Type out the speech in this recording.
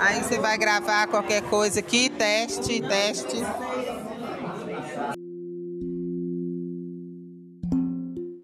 Aí você vai gravar qualquer coisa aqui, teste, teste.